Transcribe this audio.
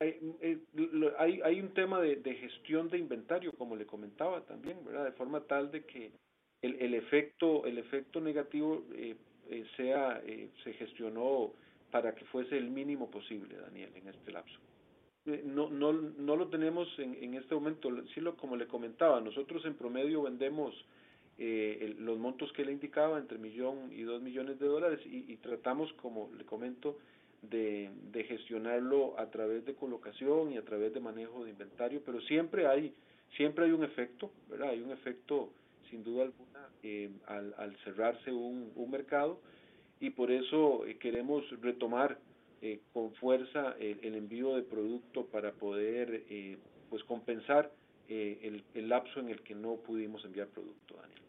hay, hay un tema de, de, gestión de inventario, como le comentaba también, ¿verdad? De forma tal de que el, el efecto el efecto negativo eh, eh, sea eh, se gestionó para que fuese el mínimo posible, Daniel, en este lapso. Eh, no, no, no lo tenemos en, en este momento, sí lo, como le comentaba, nosotros en promedio vendemos eh, el, los montos que le indicaba entre millón y dos millones de dólares y, y tratamos, como le comento, de, de gestionarlo a través de colocación y a través de manejo de inventario, pero siempre hay siempre hay un efecto, ¿verdad? Hay un efecto sin duda alguna eh, al, al cerrarse un, un mercado y por eso eh, queremos retomar eh, con fuerza el, el, envío de producto para poder eh, pues compensar el, el lapso en el que no pudimos enviar producto, Daniel.